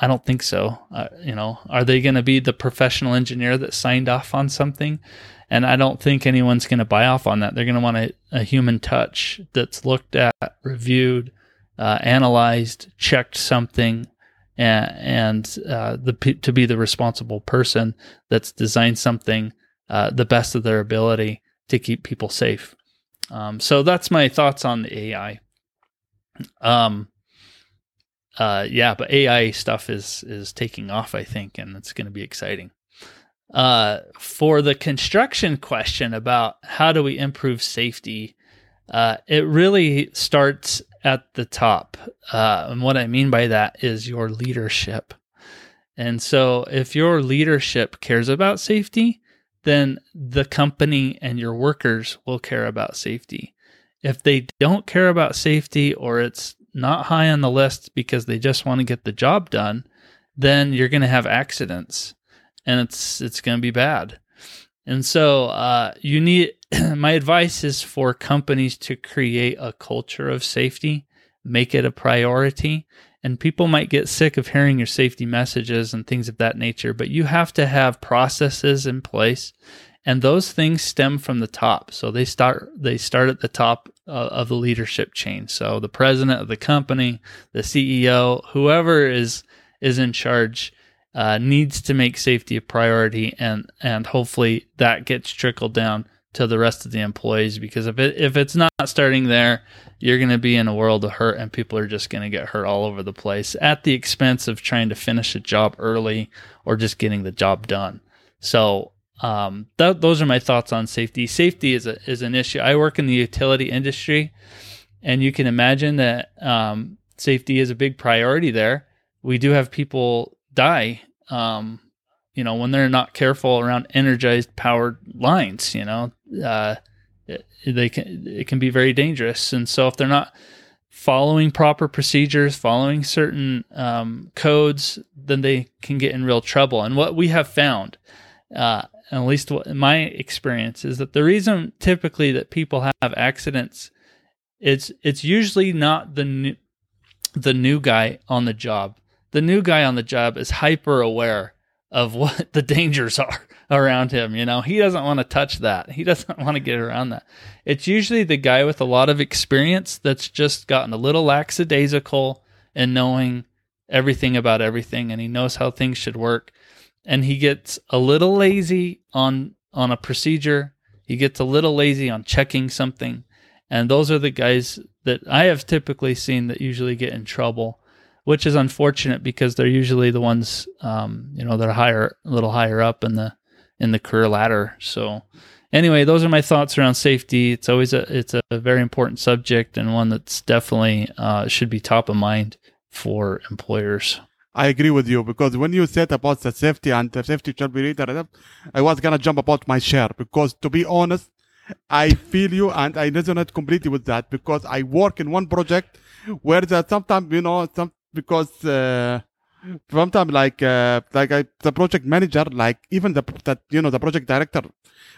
I don't think so. Uh, you know, are they going to be the professional engineer that signed off on something? And I don't think anyone's going to buy off on that. They're going to want a, a, human touch that's looked at, reviewed, uh, analyzed, checked something, and, and uh, the to be the responsible person that's designed something uh, the best of their ability to keep people safe. Um, so that's my thoughts on the AI. Um, uh, yeah, but AI stuff is is taking off, I think, and it's going to be exciting. Uh, for the construction question about how do we improve safety, uh, it really starts at the top. Uh, and what I mean by that is your leadership. And so, if your leadership cares about safety, then the company and your workers will care about safety. If they don't care about safety or it's not high on the list because they just want to get the job done, then you're going to have accidents and it's it's going to be bad. And so uh, you need my advice is for companies to create a culture of safety, make it a priority. And people might get sick of hearing your safety messages and things of that nature, but you have to have processes in place and those things stem from the top so they start they start at the top uh, of the leadership chain so the president of the company the ceo whoever is is in charge uh, needs to make safety a priority and and hopefully that gets trickled down to the rest of the employees because if it if it's not starting there you're going to be in a world of hurt and people are just going to get hurt all over the place at the expense of trying to finish a job early or just getting the job done. So um, th- those are my thoughts on safety. Safety is a, is an issue. I work in the utility industry, and you can imagine that um, safety is a big priority there. We do have people die, um, you know, when they're not careful around energized powered lines. You know, uh, it, they can it can be very dangerous, and so if they're not following proper procedures, following certain um, codes, then they can get in real trouble. And what we have found. Uh, at least in my experience, is that the reason typically that people have accidents, it's it's usually not the new, the new guy on the job. The new guy on the job is hyper aware of what the dangers are around him. You know, he doesn't want to touch that. He doesn't want to get around that. It's usually the guy with a lot of experience that's just gotten a little lackadaisical in knowing everything about everything and he knows how things should work and he gets a little lazy on on a procedure. He gets a little lazy on checking something, and those are the guys that I have typically seen that usually get in trouble, which is unfortunate because they're usually the ones, um, you know, that are higher, a little higher up in the in the career ladder. So, anyway, those are my thoughts around safety. It's always a it's a very important subject and one that's definitely uh, should be top of mind for employers. I agree with you because when you said about the safety and the safety should be rated, I was gonna jump about my share because to be honest, I feel you and I resonate completely with that because I work in one project where that sometimes you know some because uh, sometimes like uh, like I, the project manager like even the that you know the project director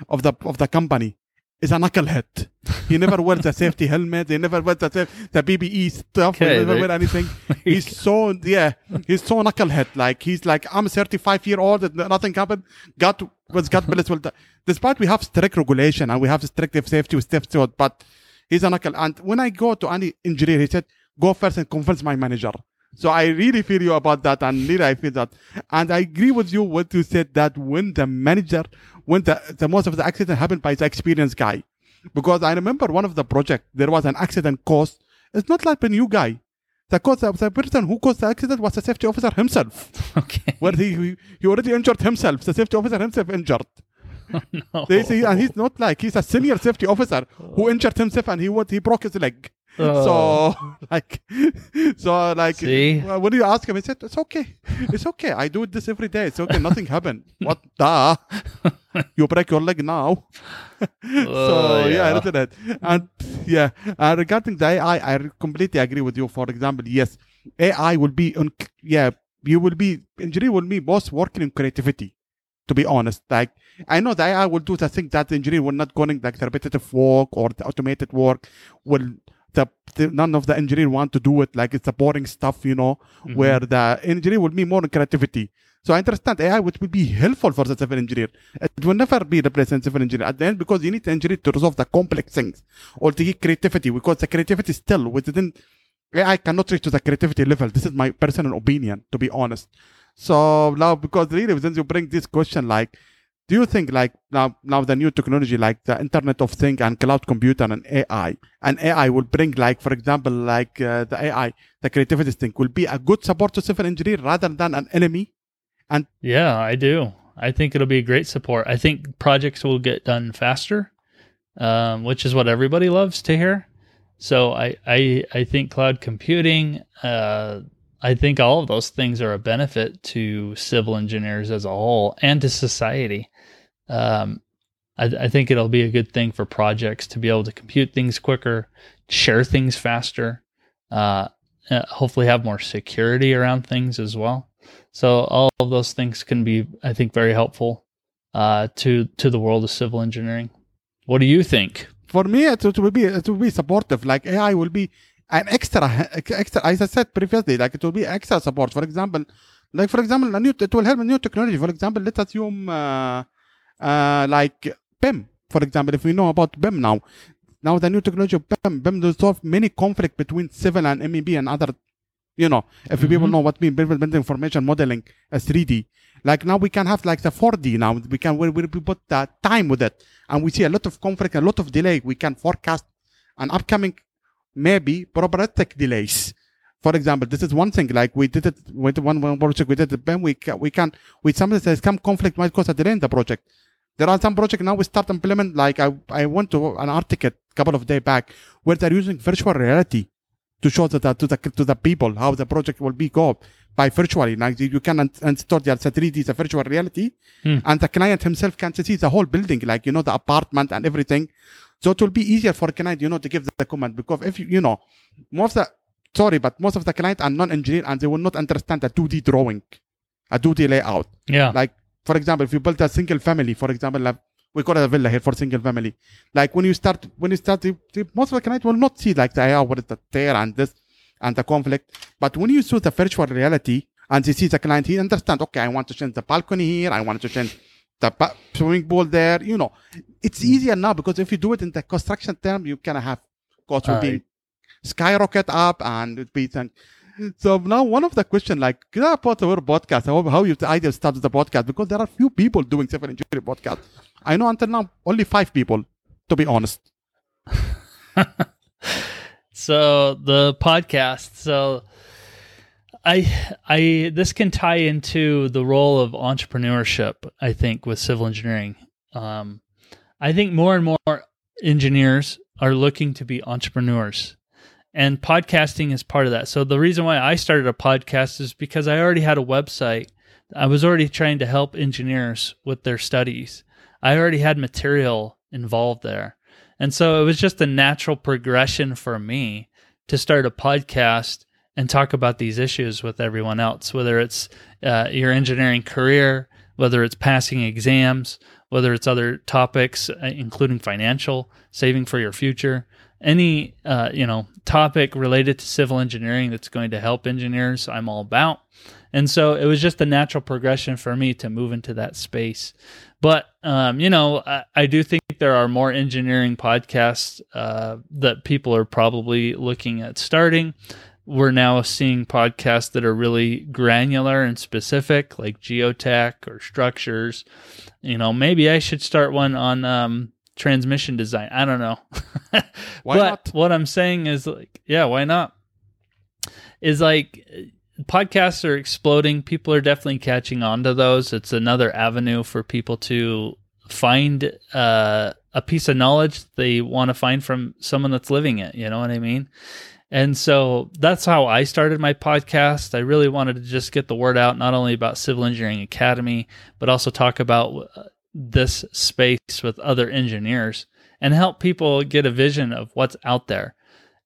of the of the company is a knucklehead. He never wears a safety helmet. He never wears the, the PPE stuff. Okay, he never wears anything. he's so yeah. He's so knucklehead. Like he's like I'm 35 year old. And nothing happened. God was God bless. Well, despite we have strict regulation and we have strict safety with safety, but he's a knuckle. And when I go to any engineer, he said, "Go first and convince my manager." So I really feel you about that, and really I feel that, and I agree with you what you said that when the manager when the, the most of the accident happened by the experienced guy. Because I remember one of the project, there was an accident caused. It's not like a new guy. The, cause, the person who caused the accident was the safety officer himself. Okay. Where he, he already injured himself. The safety officer himself injured. Oh, no. They say, and he's not like he's a senior safety officer who injured himself and he what he broke his leg. Oh. So like, so like, See? when you ask him, he said, "It's okay, it's okay. I do this every day. It's okay. Nothing happened. what the? you break your leg now." so yeah, yeah isn't it? And yeah, uh, regarding the AI, I completely agree with you. For example, yes, AI will be on. Yeah, you will be engineer will be both working in creativity. To be honest, like I know the AI will do the thing that the engineer will not going like the repetitive work or the automated work will the, the none of the engineer want to do it. Like it's the boring stuff, you know, Mhm. where the engineer will be more creativity. So I understand AI which will be helpful for the civil engineer. It will never be replacing civil engineer at the end because you need the engineer to resolve the complex things or to get creativity because the creativity still within AI cannot reach to the creativity level. This is my personal opinion, to be honest. So now, because really, since you bring this question, like, do you think like now, now the new technology, like the Internet of Things and cloud computing and AI, and AI will bring like, for example, like uh, the AI, the creativity thing will be a good support to civil engineer rather than an enemy? and Yeah, I do. I think it'll be a great support. I think projects will get done faster, um, which is what everybody loves to hear. So I, I, I think cloud computing, uh, I think all of those things are a benefit to civil engineers as a whole and to society. Um, I, I think it'll be a good thing for projects to be able to compute things quicker, share things faster, uh, uh, hopefully have more security around things as well. So all of those things can be, I think, very helpful uh, to to the world of civil engineering. What do you think? For me, it, it will be it will be supportive. Like AI will be an extra extra. As I said previously, like it will be extra support. For example, like for example, a new it will help a new technology. For example, let's assume uh, uh, like BIM. For example, if we know about BIM now, now the new technology of BIM, BIM will solve many conflict between civil and MEP and other. You know, if people Mhm. know what mean building information modeling as 3D. Like now we can have like the 4D now. We can we, we put the time with it, and we see a lot of conflict, a lot of delay. We can forecast an upcoming maybe problematic delays. For example, this is one thing. Like we did it with one one project we did it. Then we can, we can with some of the some conflict might cause a delay in the project. There are some projects now we start implement. Like I I went to an article a couple of days back where they're using virtual reality to show that to the to the people how the project will be go by virtually. Like you can in- install the 3D the virtual reality, Hmm. and the client himself can see the whole building, like you know the apartment and everything. So it will be easier for a client, you know, to give the comment because if you you know most of the sorry, but most of the client are non-engineer and they will not understand the 2D drawing, a 2D layout. Yeah, Like for example, if you build a single family, for example, like, we call it a villa here for single family. Like when you start, when you start, the, the, most of the client will not see like the yeah, what is the tear and this and the conflict. But when you use the virtual reality and they see the client, he understand. Okay, I want to change the balcony here. I want to change the swimming pool there. You know, it's mm. easier now because if you do it in the construction term, you can have cost will be skyrocket up and it be. So now one of the question like I put our podcast how, how you idea the podcast because there are few people doing civil engineering podcast. I know until now only five people to be honest. so the podcast so i i this can tie into the role of entrepreneurship i think with civil engineering um i think more and more engineers are looking to be entrepreneurs and podcasting is part of that. So the reason why i started a podcast is because i already had a website. I was already trying to help engineers with their studies. I already had material involved there. And so it was just a natural progression for me to start a podcast and talk about these issues with everyone else, whether it's uh, your engineering career, whether it's passing exams, whether it's other topics, uh, including financial, saving for your future, any uh, you know topic related to civil engineering that's going to help engineers, I'm all about. And so it was just a natural progression for me to move into that space. But um, you know, I, I do think there are more engineering podcasts uh, that people are probably looking at starting. We're now seeing podcasts that are really granular and specific, like geotech or structures. You know, maybe I should start one on um, transmission design. I don't know. Why but not? what I'm saying is like, yeah, why not? Is like podcasts are exploding. People are definitely catching on to those. It's another avenue for people to find uh, a piece of knowledge they want to find from someone that's living it. You know what I mean? And so that's how I started my podcast. I really wanted to just get the word out, not only about Civil Engineering Academy, but also talk about uh, this space with other engineers and help people get a vision of what's out there.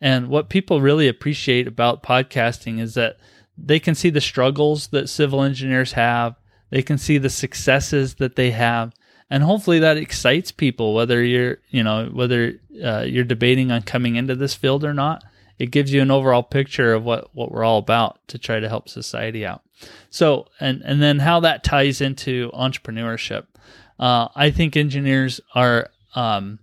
And what people really appreciate about podcasting is that they can see the struggles that civil engineers have, they can see the successes that they have, and hopefully that excites people whether you're you know whether uh, you're debating on coming into this field or not. It gives you an overall picture of what what we're all about to try to help society out. So and and then how that ties into entrepreneurship uh, i think engineers are um,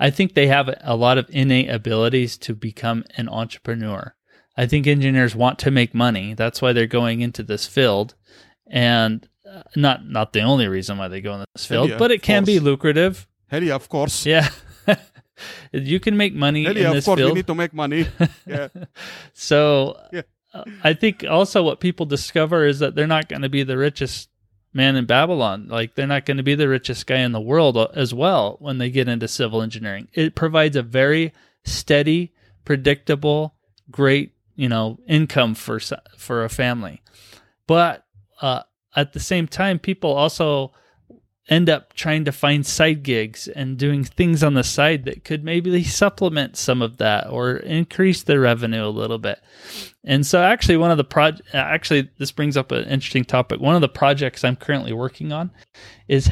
i think they have a lot of innate abilities to become an entrepreneur i think engineers want to make money that's why they're going into this field and uh, not not the only reason why they go in this field, yeah, but it can course. be lucrative. Hell yeah, of course. Yeah, you can make money Hell in yeah, of this course. We field. need to make money. yeah. so Yeah. uh, I think also what people discover is that they're not going to be the richest man in Babylon. Like they're not going to be the richest guy in the world uh, as well when they get into civil engineering. It provides a very steady, predictable, great, you know, income for for a family. But uh, at the same time, people also end up trying to find side gigs and doing things on the side that could maybe supplement some of that or increase their revenue a little bit. And so actually one of the pro actually this brings up an interesting topic. One of the projects I'm currently working on is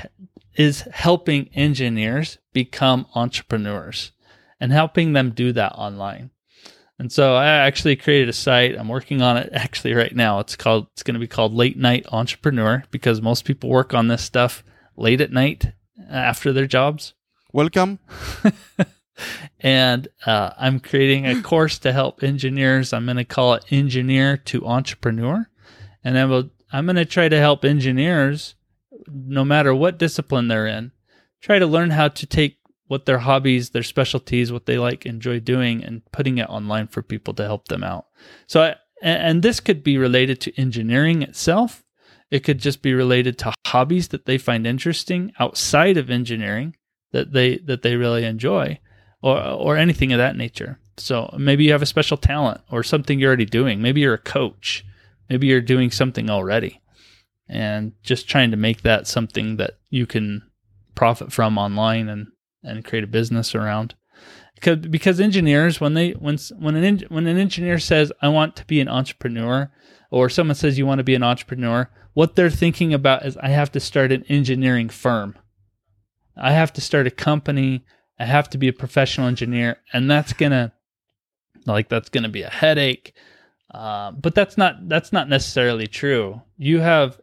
is helping engineers become entrepreneurs and helping them do that online. And so I actually created a site. I'm working on it actually right now. It's called it's going to be called Late Night Entrepreneur because most people work on this stuff late at night after their jobs. Welcome. And uh, I'm creating a course to help engineers. I'm going to call it Engineer to Entrepreneur. And I will, I'm going to try to help engineers, no matter what discipline they're in, try to learn how to take what their hobbies, their specialties, what they like, enjoy doing, and putting it online for people to help them out. So, I, and, and this could be related to engineering itself. It could just be related to hobbies that they find interesting outside of engineering that they that they really enjoy, or or anything of that nature. So maybe you have a special talent or something you're already doing. Maybe you're a coach. Maybe you're doing something already, and just trying to make that something that you can profit from online and and create a business around. Because, because engineers, when they when when an when an engineer says I want to be an entrepreneur, or someone says you want to be an entrepreneur, what they're thinking about is I have to start an engineering firm. I have to start a company. I have to be a professional engineer, and that's gonna like that's gonna be a headache. Uh, but that's not that's not necessarily true. You have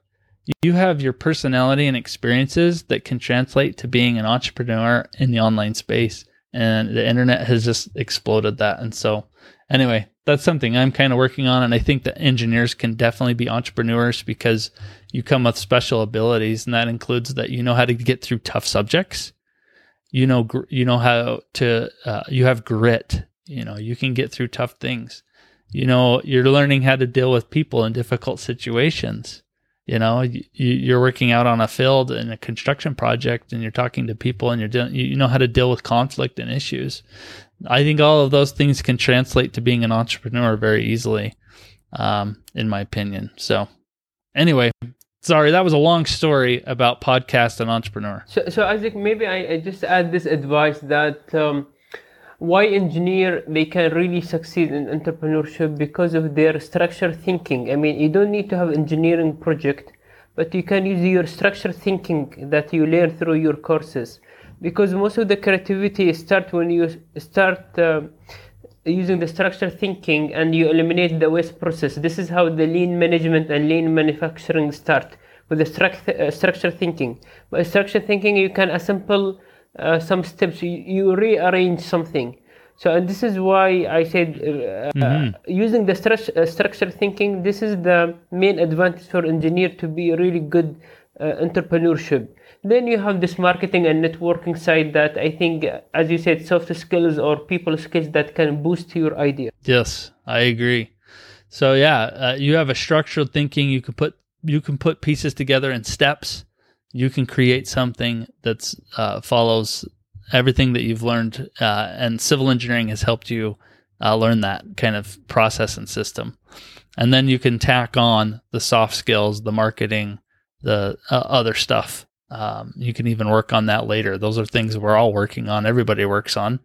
you have your personality and experiences that can translate to being an entrepreneur in the online space and the internet has just exploded that and so anyway that's something i'm kind of working on and i think that engineers can definitely be entrepreneurs because you come with special abilities and that includes that you know how to get through tough subjects. You know gr- you know how to uh, you have grit you know you can get through tough things. You know you're learning how to deal with people in difficult situations. You know you, you're working out on a field in a construction project and you're talking to people and you're dealing, you know how to deal with conflict and issues i think all of those things can translate to being an entrepreneur very easily um, in my opinion so anyway sorry that was a long story about podcast and entrepreneur So, so Isaac, maybe I, I just add this advice that um, why engineer they can really succeed in entrepreneurship because of their structure thinking. I mean, you don't need to have engineering project, but you can use your structure thinking that you learn through your courses. Because most of the creativity start when you start uh, using the structure thinking and you eliminate the waste process. This is how the lean management and lean manufacturing start with the struct- uh, structure thinking. By structure thinking, you can assemble uh, some steps. You, you rearrange something. So, and this is why I said uh, uh, using the stru- uh, structure thinking. This is the main advantage for engineer to be really good uh, entrepreneurship. Then you have this marketing and networking side that I think, as you said, soft skills or people skills that can boost your idea. Yes, I agree. So yeah, uh, you have a structured thinking. You can put you can put pieces together in steps. You can create something that uh, follows everything that you've learned, uh, and civil engineering has helped you uh, learn that kind of process and system. And then you can tack on the soft skills, the marketing, the uh, other stuff. Um, you can even work on that later. Those are things we're all working on. Everybody works on,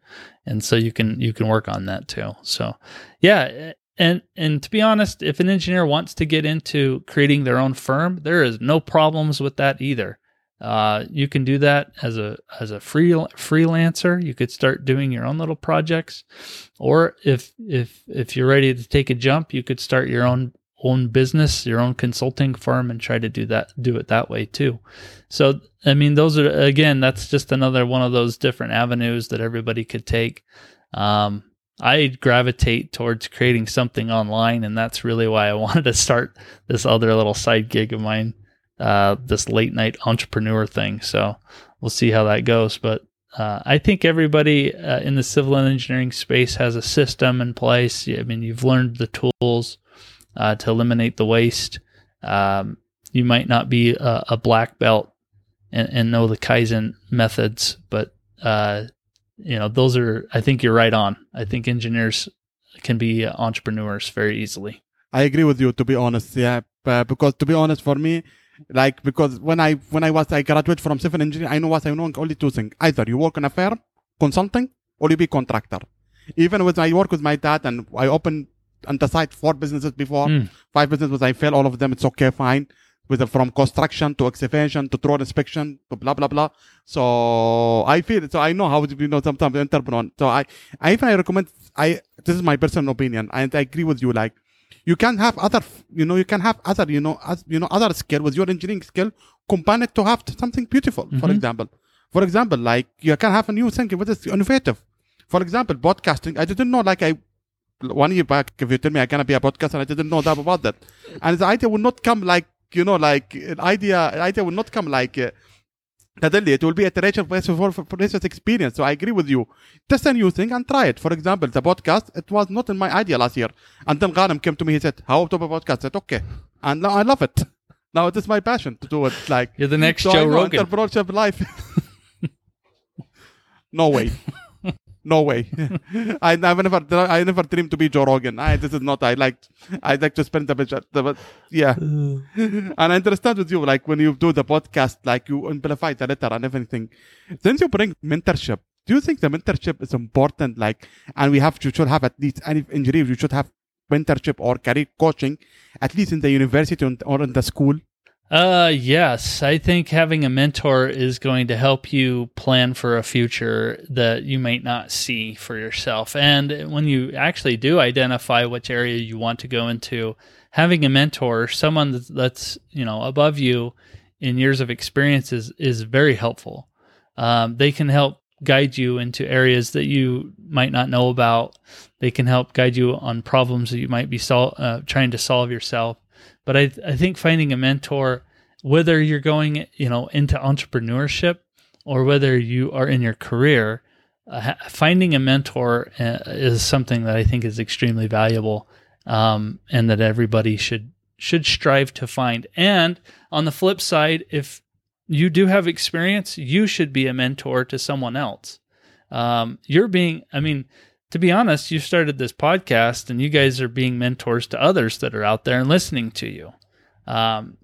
and so you can you can work on that too. So, yeah, and and to be honest, if an engineer wants to get into creating their own firm, there is no problems with that either. Uh, you can do that as a as a free freelancer. You could start doing your own little projects, or if if if you're ready to take a jump, you could start your own own business, your own consulting firm, and try to do that do it that way too. So I mean, those are again, that's just another one of those different avenues that everybody could take. Um, I gravitate towards creating something online, and that's really why I wanted to start this other little side gig of mine uh, this late night entrepreneur thing. So we'll see how that goes. But uh, I think everybody uh, in the civil engineering space has a system in place. I mean, you've learned the tools uh, to eliminate the waste. Um, you might not be a, a black belt and, and, know the Kaizen methods, but uh, you know those are. I think you're right on. I think engineers can be entrepreneurs very easily. I agree with you. To be honest, yeah, because to be honest, for me, like because when I when I was I graduated from civil engineering, I know what I know only two things. Either you work in a firm, consulting, or you be contractor. Even with my work with my dad and I opened on the side four businesses before, mm. five businesses, I fail all of them. It's okay, fine. With from construction to excavation to road inspection to blah blah blah. So I feel so I know how to you know sometimes entrepreneur. So I I even I recommend I this is my personal opinion and I agree with you like you can have other you know you can have other you know as, you know other skill with your engineering skill combine it to have something beautiful mm-hmm. for example for example like you can have a new thing what is innovative for example podcasting i didn't know like i one year back if you tell me i'm gonna be a podcaster i didn't know that about that and the idea will not come like you know like an idea An idea will not come like uh, Suddenly, it will be iteration for, for, for experience. So I agree with you. Test a new thing and try it. For example, the podcast, it was not in my idea last year. And then Ghanem came to me, he said, how to a podcast? I said, okay. And now I love it. Now it is my passion to do it. Like You're the next so Joe Rogan. Entrepreneurship life. no way. No way. I, I never, I never dreamed to be Joe Rogan. I, this is not. I like, I like to spend the bit, the, yeah. Uh. and I understand with you, like when you do the podcast, like you amplify the letter and everything. Since you bring mentorship, do you think the mentorship is important? Like, and we have to should have at least any engineer, you should have mentorship or career coaching, at least in the university or in the school. Uh, yes. I think having a mentor is going to help you plan for a future that you might not see for yourself. And when you actually do identify which area you want to go into, having a mentor, someone that's, you know, above you in years of experience is, is very helpful. Um, they can help guide you into areas that you might not know about. They can help guide you on problems that you might be sol- uh, trying to solve yourself. But I I think finding a mentor, whether you're going you know into entrepreneurship or whether you are in your career, uh, finding a mentor uh, is something that I think is extremely valuable, um, and that everybody should should strive to find. And on the flip side, if you do have experience, you should be a mentor to someone else. Um, you're being, I mean, to be honest, you started this podcast and you guys are being mentors to others that are out there and listening to you. Um,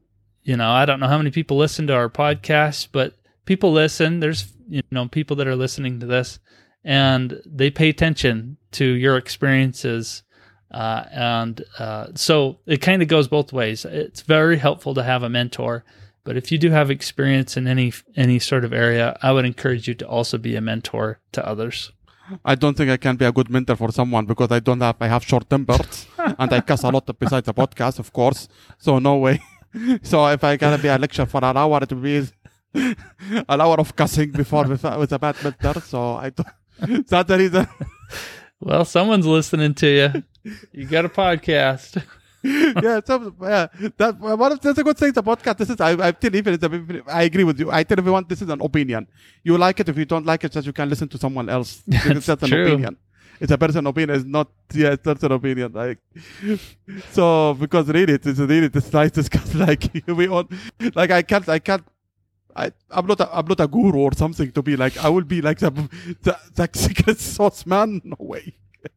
you know, I don't know how many people listen to our podcast, but people listen. There's, you know, people that are listening to this and they pay attention to your experiences. Uh, and uh, so it kind of goes both ways. It's very helpful to have a mentor, but if you do have experience in any any sort of area, I would encourage you to also be a mentor to others. I don't think I can be a good mentor for someone because I don't have I have short tempers and I cuss a lot besides the podcast, of course. So no way. so if I gotta be a lecture for an hour, it will be an hour of cussing before with, with a bad mentor. So I don't. That's the reason. Well, someone's listening to you. You got a podcast. yeah, so, yeah, that one of that's a good thing. The podcast. This is I, I tell even I agree with you. I tell everyone this is an opinion. You like it if you don't like it, just you can listen to someone else. That's that's an true. opinion. It's a personal opinion. It's not yeah, it's personal opinion. Like so because really it's really it's nice to discuss like we all like I can't I can't I, I'm not a, I'm not a guru or something to be like I will be like the the, the secret sauce man. No way.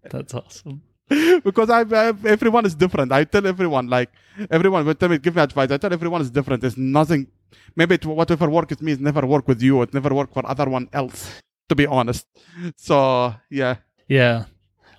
That's awesome. because I, I, everyone is different. I tell everyone like everyone will tell me give me advice. I tell everyone is different. There's nothing. Maybe it, whatever work with me, it never work with you. It never work for other one else. To be honest. So yeah. Yeah.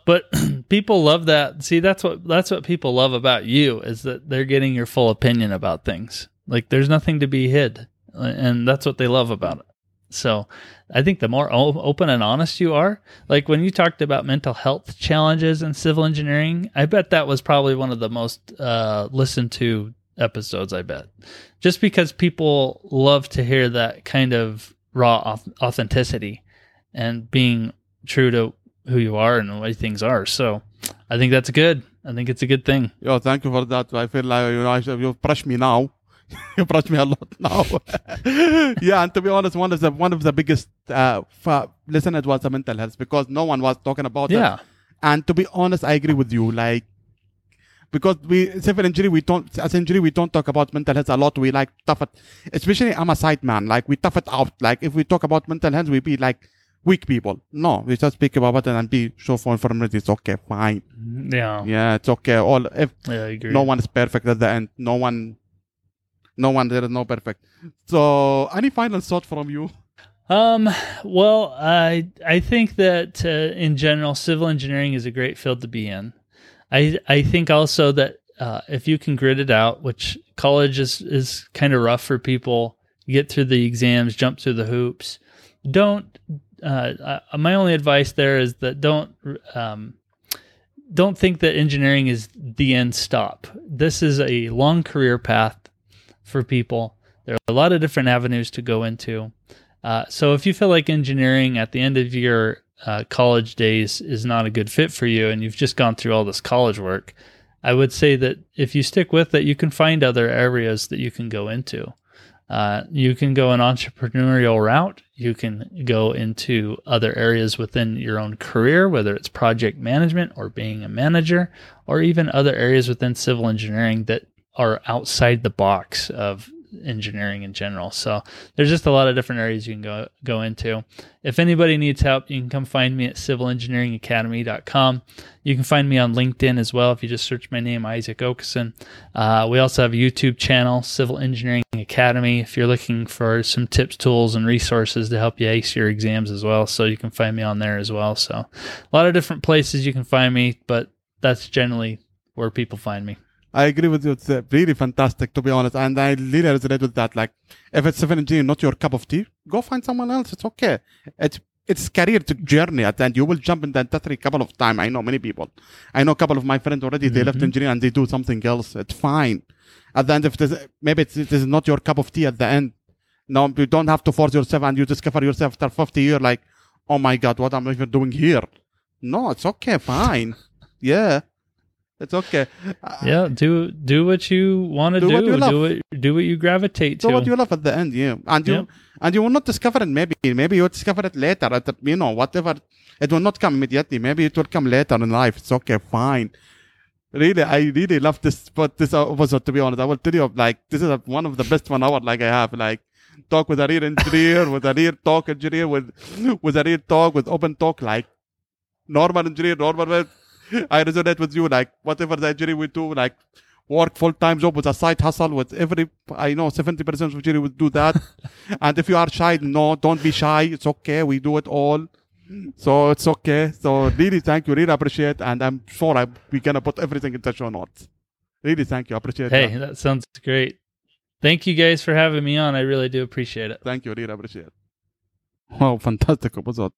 But people love that. See, that's what that's what people love about you is that they're getting your full opinion about things. Like there's nothing to be hid. and that's what they love about it. So I think the more open and honest you are, like when you talked about mental health challenges in civil engineering, I bet that was probably one of the most uh, listened to episodes. I bet just because people love to hear that kind of raw authenticity and being true to who you are and the way things are. So I think that's good. I think it's a good thing. Yo, thank you for that. I feel like you know you brush me now. you brush me a lot now. yeah, and to be honest, one of the one of the biggest uh, listeners was the mental health because no one was talking about yeah. it. And to be honest, I agree with you. Like because we civil injury we don't as injury we don't talk about mental health a lot we like tough it especially i'm a side man like we tough it out like if we talk about mental health we be like weak people no we just speak about it and be show for information it's okay fine yeah yeah it's okay all if yeah, no one is perfect at the end no one no one there is no perfect so any final thought from you um well i i think that uh, in general civil engineering is a great field to be in I I think also that uh, if you can grit it out, which college is is kind of rough for people, get through the exams, jump through the hoops. Don't. Uh, uh, my only advice there is that don't um, don't think that engineering is the end stop. This is a long career path for people. There are a lot of different avenues to go into. Uh, so if you feel like engineering at the end of your uh, college days is not a good fit for you and you've just gone through all this college work, I would say that if you stick with it, you can find other areas that you can go into. Uh, you can go an entrepreneurial route. You can go into other areas within your own career, whether it's project management or being a manager, or even other areas within civil engineering that are outside the box of engineering in general. So there's just a lot of different areas you can go go into. If anybody needs help, you can come find me at civilengineeringacademy.com. You can find me on LinkedIn as well if you just search my name, Isaac Oakeson. Uh, we also have a YouTube channel, Civil Engineering Academy, if you're looking for some tips, tools, and resources to help you ace your exams as well. So you can find me on there as well. So a lot of different places you can find me, but that's generally where people find me. I agree with you. It's uh, really fantastic, to be honest. And I really resonate with that. Like, if it's civil engineering not your cup of tea, go find someone else. It's okay. It's it's career to journey at the end. You will jump in the industry a couple of times. I know many people. I know a couple of my friends already. They mm-hmm. left engineering and they do something else. It's fine. At the end, if this maybe it's, it is not your cup of tea at the end. No, you don't have to force yourself and you discover yourself after 50 years like, oh my God, what am I even doing here? No, it's okay, fine. yeah. It's okay. Uh, yeah, do do what you want to do. Do, what you love. do what do what you gravitate to. Do what you love at the end, yeah. And you and you will not discover it. Maybe maybe you'll discover it later. At the, you know, whatever. It will not come immediately. Maybe it will come later in life. It's okay, fine. Really, I really love this. But this episode, to be honest, I will tell you, like this is a, one of the best one hour like I have. Like talk with a real engineer, with a real talk engineer, with with a real talk, with open talk, like normal engineer, normal I resonate with you. Like whatever the injury we do, like work full time job with a side hustle with every I know seventy percent of injury would do that. and if you are shy, no, don't be shy. It's okay. We do it all. So it's okay. So really thank you. Really appreciate and I'm sure I, we're gonna put everything in the show notes. Really thank you. Appreciate it. Hey, that. that sounds great. Thank you guys for having me on. I really do appreciate it. Thank you. Really appreciate it. Wow, fantastic episode.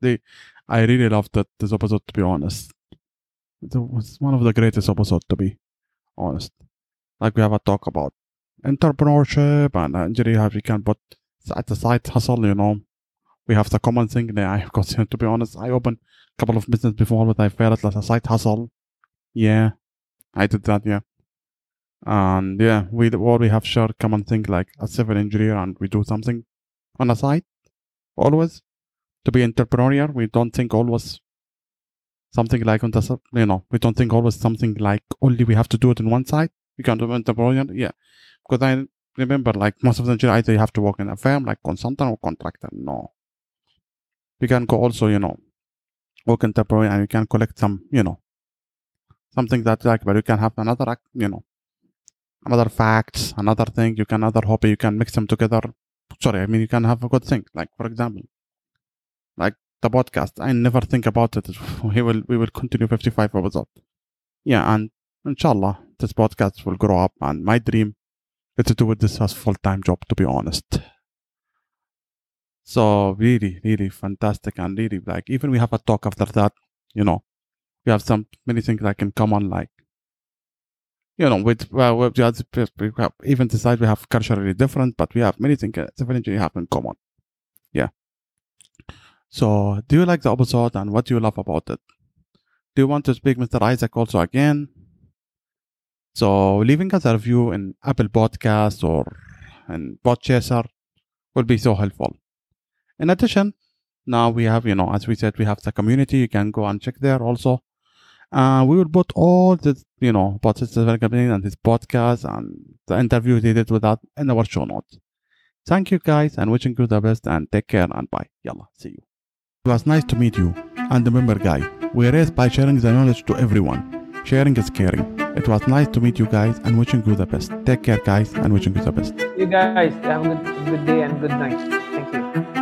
I really loved that, this episode to be honest it was one of the greatest episodes to be honest. Like we have a talk about entrepreneurship and injury how we can put at the side hustle, you know. We have the common thing that I have got to be honest, I opened a couple of business before but I felt like a side hustle. Yeah. I did that, yeah. And yeah, we we have shared common thing like a civil engineer and we do something on the side. Always. To be entrepreneurial, we don't think always something like on the you know we don't think always something like only we have to do it in one side. We can't do it in yeah. Because i remember like most of the engineers either you have to work in a firm like consultant or contractor no. You can go also you know work in temporary and you can collect some you know something that like but you can have another you know another facts another thing you can another hobby you can mix them together. Sorry i mean you can have a good thing like for example like the podcast. I never think about it. We will we will continue 55 episodes. Yeah, and inshallah, this podcast will grow up. And my dream is to do this as full time job. To be honest. So really, really fantastic and really like even we have a talk after that, you know, we have some many things that can come on like you know, with well, the other, we have even decide we have culturally different, but we have many things civil engineering have in common. Yeah. So, do you like the episode and what do you love about it? Do you want to speak Mr. Isaac also again? So, leaving us a review in Apple Podcasts or in Podchaser will be so helpful. In addition, now we have, you know, as we said, we have the community. You can go and check there also. Uh, we will put all the, you know, his company and his podcast and the interview he did with that in our show notes. Thank you guys and wishing you the best and take care and bye. Yalla, see you. It was nice to meet you. And remember, guy, we raise by sharing the knowledge to everyone. Sharing is caring. It was nice to meet you guys and wishing you the best. Take care, guys, and wishing you the best. You guys have a good, good day and good night. Thank you.